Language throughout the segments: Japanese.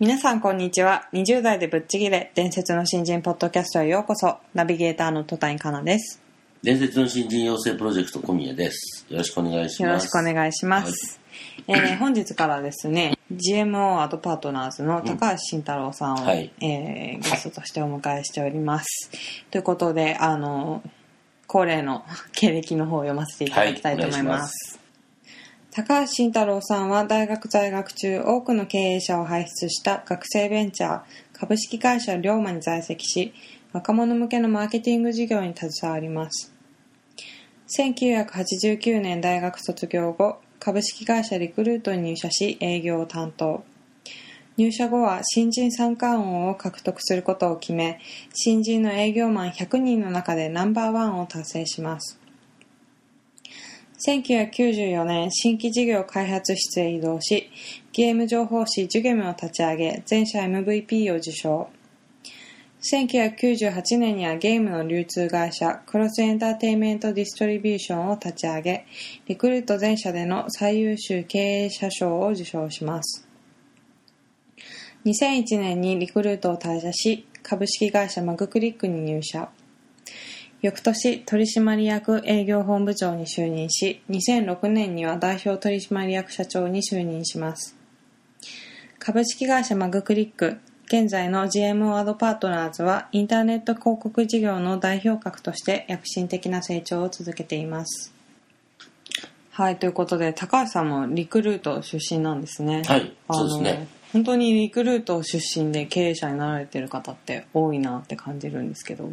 皆さんこんにちは。20代でぶっちぎれ伝説の新人ポッドキャストへようこそ。ナビゲーターの戸谷香奈です。伝説の新人養成プロジェクト小宮です。よろしくお願いします。よろしくお願いします、えー本日からですね GMO アドパートナーズの高橋慎太郎さんを、はい。えーゲストとしてお迎えしております、ということであの恒例の経歴の方を読ませていただきたいと思います,、高橋慎太郎さんは大学在学中多くの経営者を輩出した学生ベンチャー株式会社龍馬に在籍し若者向けのマーケティング事業に携わります。1989年大学卒業後株式会社リクルートに入社し営業を担当。入社後は新人三冠王を獲得することを決め新人の営業マン100人の中でナンバーワンを達成します。1994年新規事業開発室へ移動しゲーム情報誌ジュゲムを立ち上げ全社 MVP を受賞。1998年にはゲームの流通会社クロスエンターテイメントディストリビューションを立ち上げリクルート全社での最優秀経営者賞を受賞します。2001年にリクルートを退社し株式会社マグクリックに入社。翌年取締役営業本部長に就任し2006年には代表取締役社長に就任します。株式会社マグクリック現在の GMO アドパートナーズはインターネット広告事業の代表格として躍進的な成長を続けています。はいということで高橋さんもリクルート出身なんですね。はいあのそうですね。本当にリクルート出身で経営者になられてる方って多いなって感じるんですけど。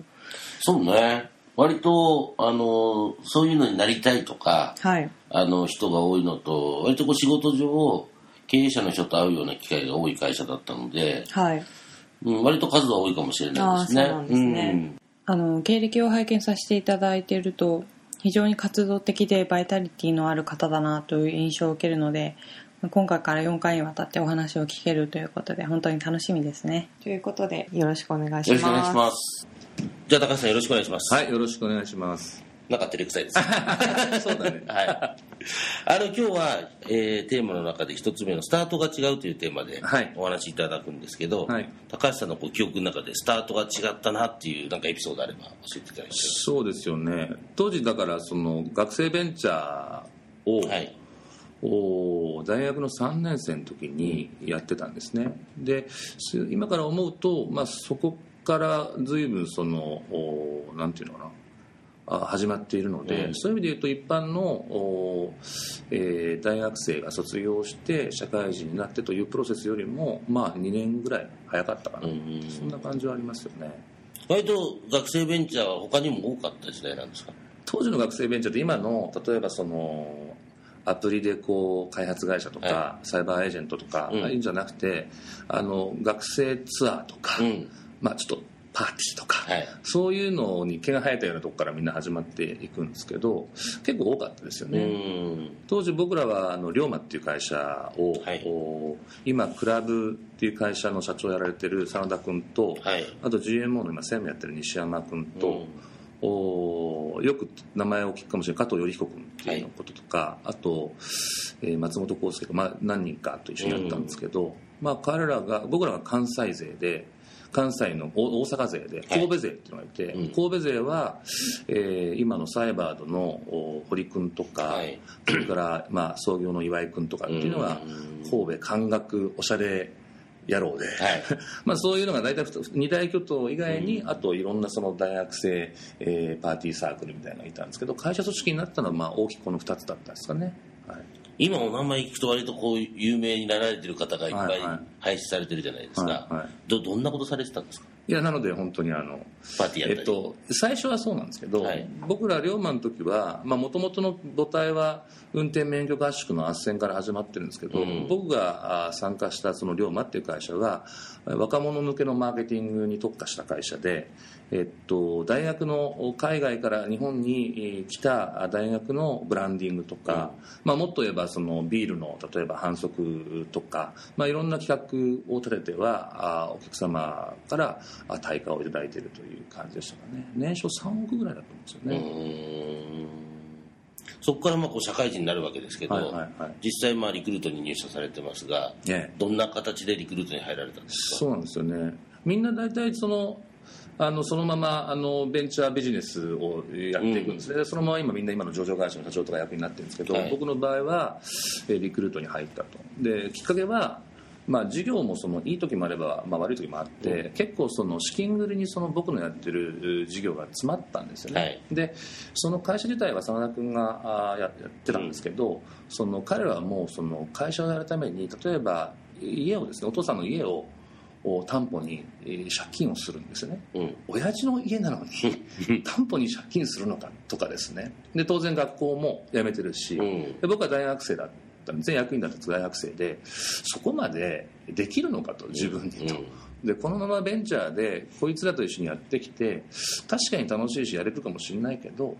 そうね。割と、あの、そういうのになりたいとか、はい。あの、人が多いのと、割とこう仕事上、経営者の人と会うような機会が多い会社だったので、はい。うん、割と数は多いかもしれないですね。あーそうですね。あの経歴を拝見させていただいていると非常に活動的でバイタリティのある方だなという印象を受けるので今回から4回にわたってお話を聞けるということで本当に楽しみですね。ということでよろしくお願いします。よろしくお願いします。じゃあ高橋さんよろしくお願いします。はい、よろしくお願いします。なんか照れくさいです。そうだね。はい。あの、今日は、えーテーマの中で一つ目のスタートが違うというテーマではいお話しいただくんですけど、はい高橋さんのこう記憶の中でスタートが違ったなっていうなんかエピソードあれば教えていただきたい。そうですよね。当時だから、その学生ベンチャーを、はい。お大学の3年生の時にやってたんですね。で、す今から思うと、まあ、そこから随分その、おなんていうのかな。あ始まっているので、うんそういう意味で言うと一般の、おえー大学生が卒業して社会人になってというプロセスよりも、まあ、2年ぐらい早かったかな、うんそんな感じはありますよね。割と学生ベンチャーは他にも多かった時代なんですか？当時の学生ベンチャーって今の例えばそのアプリでこう開発会社とか、はサイバーエージェントとか、うんああいうんじゃなくてあの学生ツアーとか、うん。まあ、ちょっとパーティーとか、はい。そういうのに毛が生えたようなとこからみんな始まっていくんですけど結構多かったですようね。ん。当時僕らはあの龍馬っていう会社を、はい今クラブっていう会社の社長をやられてる真田君と、はい。あと GMO の今専務やってる西山君と、およく名前を聞くかもしれない加藤頼彦君っていうのこととか、あと、えー松本康介君、まあ、何人かと一緒にやったんですけど、まあ、彼らが僕らが関西勢で関西の大大阪勢で神戸勢っていうのがいて、うん。神戸勢は、えー今のサイバードのお堀君とか、はい。それから、まあ、創業の岩井君とかっていうのがうん。神戸関学おしゃれ野郎で、はい。まあ、そういうのが大体二大巨頭以外に、あといろんなその大学生、えーパーティーサークルみたいなのがいたんですけど会社組織になったのはまあ大きくこの2つだったんですかね、はい、今お名前聞くと割とこう有名になられてる方がいっぱいはいはい。配信されてるじゃないですか。はいはい。ど、どんなことされてたんですか？いやなので本当にあのパーティーやったり、えっと、最初はそうなんですけど、はい。僕ら龍馬の時はもともとの母体は運転免許合宿の斡旋から始まってるんですけど、うん。僕があ参加したその龍馬っていう会社は若者向けのマーケティングに特化した会社で、えっと、大学の海外から日本にえー来た大学のブランディングとか、まあ、もっと言えばそのビールの例えば反則とか、まあ、いろんな企画を立ててはあお客様からあ対価をいただいているという感じでしたかね。年商3億ぐらいだと思うんですようね、そこからまあこう社会人になるわけですけど、はいはいはい。実際まあリクルートに入社されてますが、ねどんな形でリクルートに入られたんですか？そうなんですよね。みんな大体そのあのそのままあのベンチャービジネスをやっていくんですね、でそのまま今みんな今の上場会社の社長とか役になってるんですけど、はい。僕の場合はえーリクルートに入ったと。できっかけはまあ、事業もそのいい時もあれば、まあ、悪い時もあって、結構その資金繰りにその僕のやってる事業が詰まったんですよね、はい。でその会社自体は真田君があーややってたんですけど、その彼らはもうその会社をやるために例えば家をですねお父さんの家をを担保に、えー借金をするんですよね。うん。親父の家なのに 担保に借金するのかとかですね。で当然学校も辞めてるし、うん。で僕は大学生だったんです。ね役員だった大学生でそこまでできるのかと自分にと、うん。でこのままベンチャーでこいつらと一緒にやってきて確かに楽しいしやれるかもしれないけど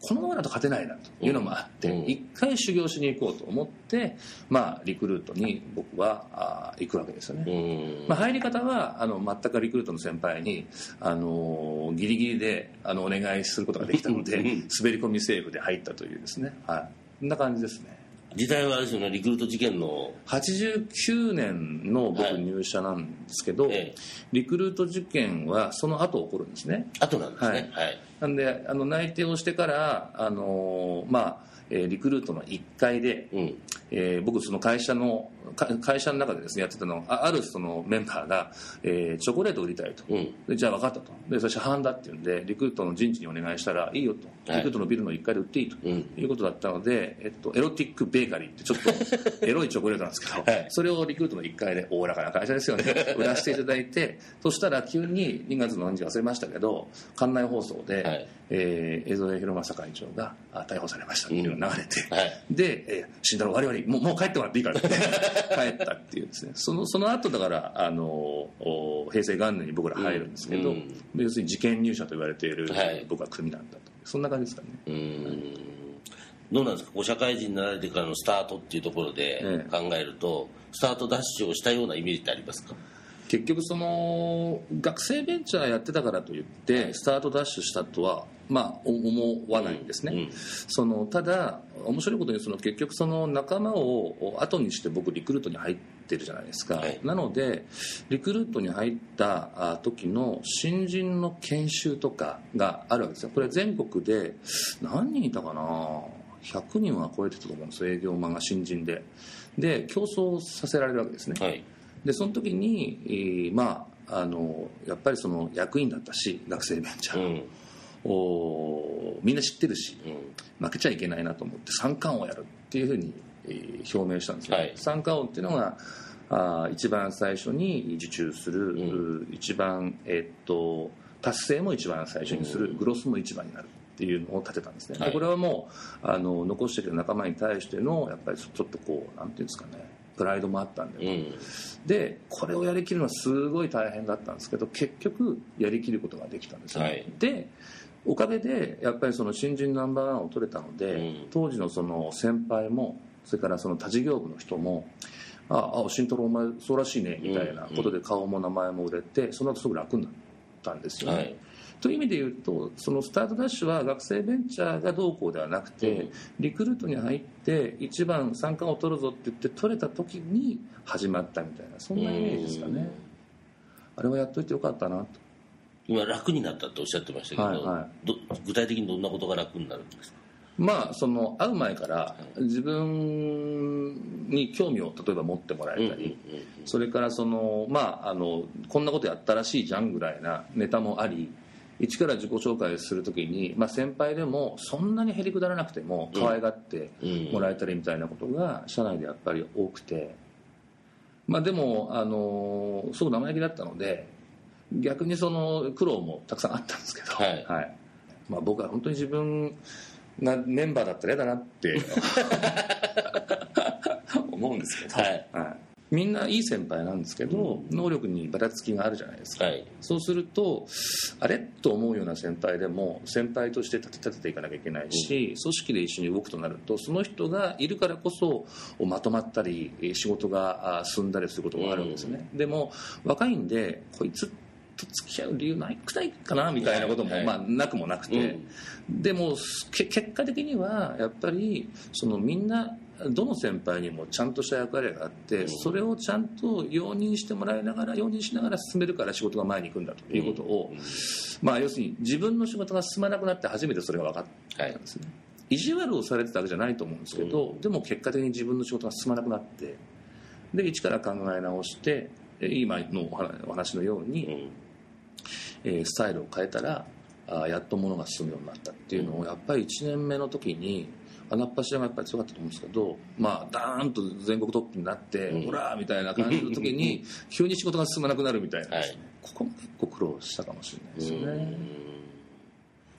このままだと勝てないなというのもあって、うん。一回修行しに行こうと思って、まあ、リクルートに僕はあー行くわけですよね。うん。まあ、入り方はあの全くリクルートの先輩に、あのギリギリであのお願いすることができたのでうん。滑り込みセーフで入ったというですね、はい、こんな感じですね。時代はあれですよねリクルート事件の。89年の僕はい入社なんですけど、ええ。リクルート受験はその後起こるんですね。後なんですね。はい、なんであの内定をしてから、あのまあえーリクルートの1階で、うん。えー僕その会社のか会社の中でですねやってたのああるそのメンバーが、えーチョコレートを売りたいと、うん。でじゃあ分かったと。でそれ市販だっていうんでリクルートの人事にお願いしたらいいよと、はい。リクルートのビルの1階で売っていいと、うん。いうことだったので、えっと、エロティックベーカリーってちょっと エロいチョコレートなんですけど、はい。それをリクルートの1階でおおらかな会社ですよね。売らせていただいてそしたら急に2月の何日か忘れましたけど館内放送で、はい。えー江添博正会長があ逮捕されましたっていうのが流れて、はい。で、えー、死んだろ我々もうもう帰ってもらっていいからって 帰ったっていうですね。そのその後だからあのお平成元年に僕ら入るんですけど、うん。要するに事件入社と言われている、はい。僕は組なんだと。そんな感じですかね。うーん。どうなんですか？こう社会人になられてからのスタートっていうところでええ。考えると、スタートダッシュをしたようなイメージってありますか？結局その学生ベンチャーやってたからといってスタートダッシュしたとはまあ思わないんですね、うん。うんそのただ面白いことにその結局その仲間を後にして僕リクルートに入ってるじゃないですか、はい。なのでリクルートに入ったあ時の新人の研修とかがあるわけですよ。これ全国で何人いたかな？100人は超えてたと思うんですよ。営業マンが新人で。で競争させられるわけですね、はいでその時に、えーまああのやっぱりその役員だったし学生ベンチャー、うん。おみんな知ってるしうん。負けちゃいけないなと思って三冠王やるっていうふうに、えー表明したんですよ、はい。三冠王っていうのがあー一番最初に受注する、う一番、えーっと達成も一番最初にする、グロスも一番になるっていうのを立てたんですね、ではい。これはもうあの残してくる仲間に対してのやっぱりちょっとこうなんていうんですかねプライドもあったんで、うん。でこれをやりきるのはすごい大変だったんですけど結局やりきることができたんですよ、はい。でおかげでやっぱりその新人ナンバーワンを取れたので、うん。当時のその先輩もそれからその他事業部の人も「ああ慎太郎お前そうらしいね」みたいなことで顔も名前も売れてその後すぐ楽になったんですよね、はいという意味で言うとそのスタートダッシュは学生ベンチャーがどうこうではなくて、うん。リクルートに入って一番三冠を取るぞって言って取れた時に始まったみたいなそんなイメージですかね。あれはやっといてよかったなと。今楽になったっておっしゃってましたけど,、はいはど具体的にどんなことが楽になるんですか？まあその会う前から自分に興味を例えば持ってもらえたり、それからそのまああのこんなことやったらしいじゃんぐらいなネタもあり一から自己紹介するときに、まあ、先輩でもそんなにへりくだらなくても可愛がってもらえたりみたいなことが社内でやっぱり多くて、まあ、でもあのすごく生意気だったので逆にその苦労もたくさんあったんですけど、はい。まあ、僕は本当に自分がメンバーだったら嫌だなって 思うんですけど、はいみんないい先輩なんですけど、能力にばらつきがあるじゃないですか、はい。そうするとあれ？と思うような先輩でも先輩として立て立てていかなきゃいけないし、組織で一緒に動くとなるとその人がいるからこそまとまったりえー仕事があ進んだりすることがあるんですね、でも若いんでこいつと付き合う理由ないくないかなみたいなことも、はいまあ、なくもなくて、でもけ結果的にはやっぱりそのみんなどの先輩にもちゃんとした役割があって、それをちゃんと容認してもらいながら容認しながら進めるから仕事が前に行くんだということを、まあ、要するに自分の仕事が進まなくなって初めてそれが分かったんですね、意地悪をされてたわけじゃないと思うんですけど、でも結果的に自分の仕事が進まなくなってで一から考え直してえ今のお話のように、うん。えースタイルを変えたらあーやっと物が進むようになったっていうのをやっぱり1年目の時に穴っ柱がやっぱり強かったと思うんですけど、まあ、ダーンと全国トップになって、うんほらみたいな感じの時に急に仕事が進まなくなるみたいなね、はいここも結構苦労したかもしれないですよね。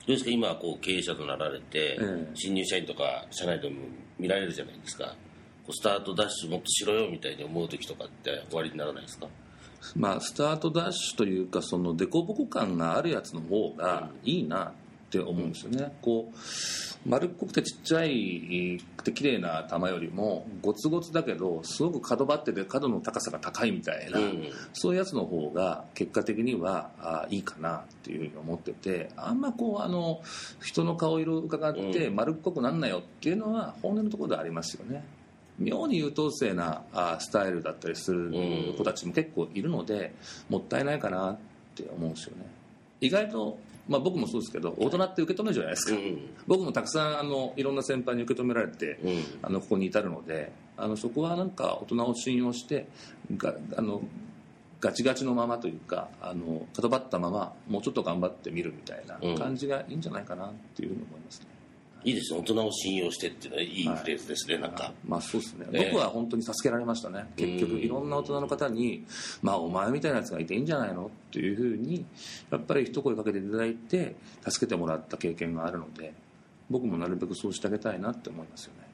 どうですか今こう経営者となられて、ええ新入社員とか社内でも見られるじゃないですかこうスタートダッシュもっとしろよみたいに思う時とかって終わりにならないですかまあ、スタートダッシュというかその凸凹感があるやつの方がいいなって思うんですよね、こう丸っこくてちっちゃいくて綺麗な玉よりもゴツゴツだけどすごく角張ってて角の高さが高いみたいな、うん。そういうやつの方が結果的にはあいいかなっていうふうに思っててあんまこうあの人の顔色を伺って丸っこくなんなよっていうのは本音のところではありますよね。妙に優等生なあスタイルだったりする子たちも結構いるのでもったいないかなって思うんですよね。意外と、まあ、僕もそうですけど大人って受け止めるじゃないですか、うん僕もたくさんあのいろんな先輩に受け止められて、うんあのここに至るのであのそこはなんか大人を信用してがあのガチガチのままというかあの角張ったままもうちょっと頑張ってみるみたいな感じがいいんじゃないかなっていうふうに思いますね、いいですね。大人を信用してっていうのはいいフレーズですね、なんか。まあそうですね、ええ。僕は本当に助けられましたね。結局うんいろんな大人の方にまあお前みたいなやつがいていいんじゃないのっていうふうにやっぱり一声かけていただいて助けてもらった経験があるので僕もなるべくそうしてあげたいなって思いますよね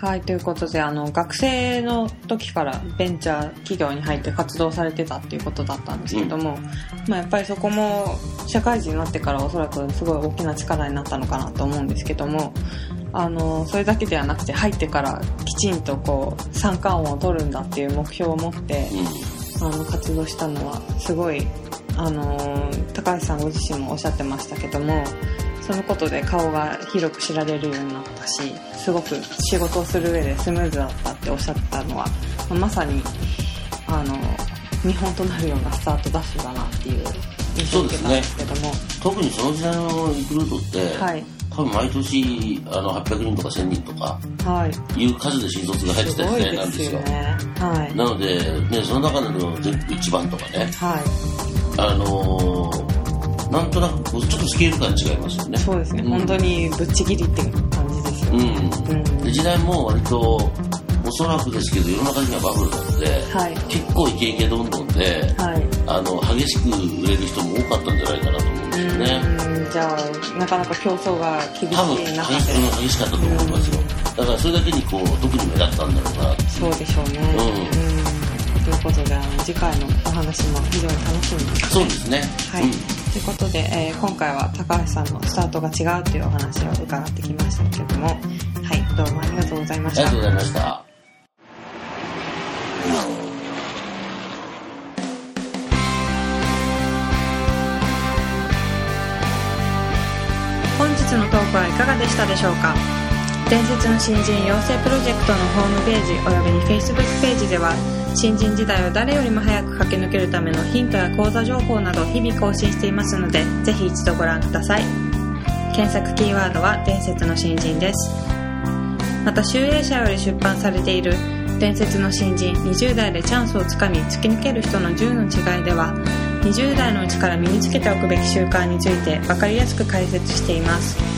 はい、ということで、あの、学生の時からベンチャー企業に入って活動されてたっていうことだったんですけども、まあやっぱりそこも社会人になってからおそらくすごい大きな力になったのかなと思うんですけども、あの、それだけではなくて入ってからきちんとこう、三冠王を取るんだっていう目標を持って、うあの、活動したのはすごい、あの、高橋さんご自身もおっしゃってましたけども、そのことで顔が広く知られるようになったしすごく仕事をする上でスムーズだったっておっしゃってたのは、まあまさにあの見本となるようなスタートダッシュだなっていう印象を受けたんですけども、ん特にその時代のリクルートって、はい。多分毎年あの800人とか1000人とかはい。いう数で新卒が入ってた時代なんでですすよよね。はい。なので、ね、その中での全部一番とかね。はあのーなんとなくこうちょっとスケール感違いますよね。いそうですね、うん。本当にぶっちぎりって感じですよね、うん、うん。で時代も割とおそらくですけど世の中的にはバブルなので、はい。結構イケイケどんどんではい。あの激しく売れる人も多かったんじゃないかなと思うんですよね。うん。じゃあなかなか競争が厳ししい中で。うん激しかったと思いますよ。だからそれだけにこう特に目立ったんだろうなそうでしょうね、うん。うん。ということであの次回のお話も非常に楽しみですそうですね。はい、うんということで、えー今回は高橋さんのスタートが違うというお話を伺ってきましたけれどもはいどうもありがとうございました。ありがとうございました。本日のトークはいかがでしたでしょうか？伝説の新人養成プロジェクトのホームページおよびに Facebook ページでは新人時代を誰よりも早く駆け抜けるためのヒントや講座情報など日々更新していますのでぜひ一度ご覧ください。検索キーワードは伝説の新人です。また集英社より出版されている伝説の新人20代でチャンスをつかみ突き抜ける人の10の違いでは20代のうちから身につけておくべき習慣について分かりやすく解説しています。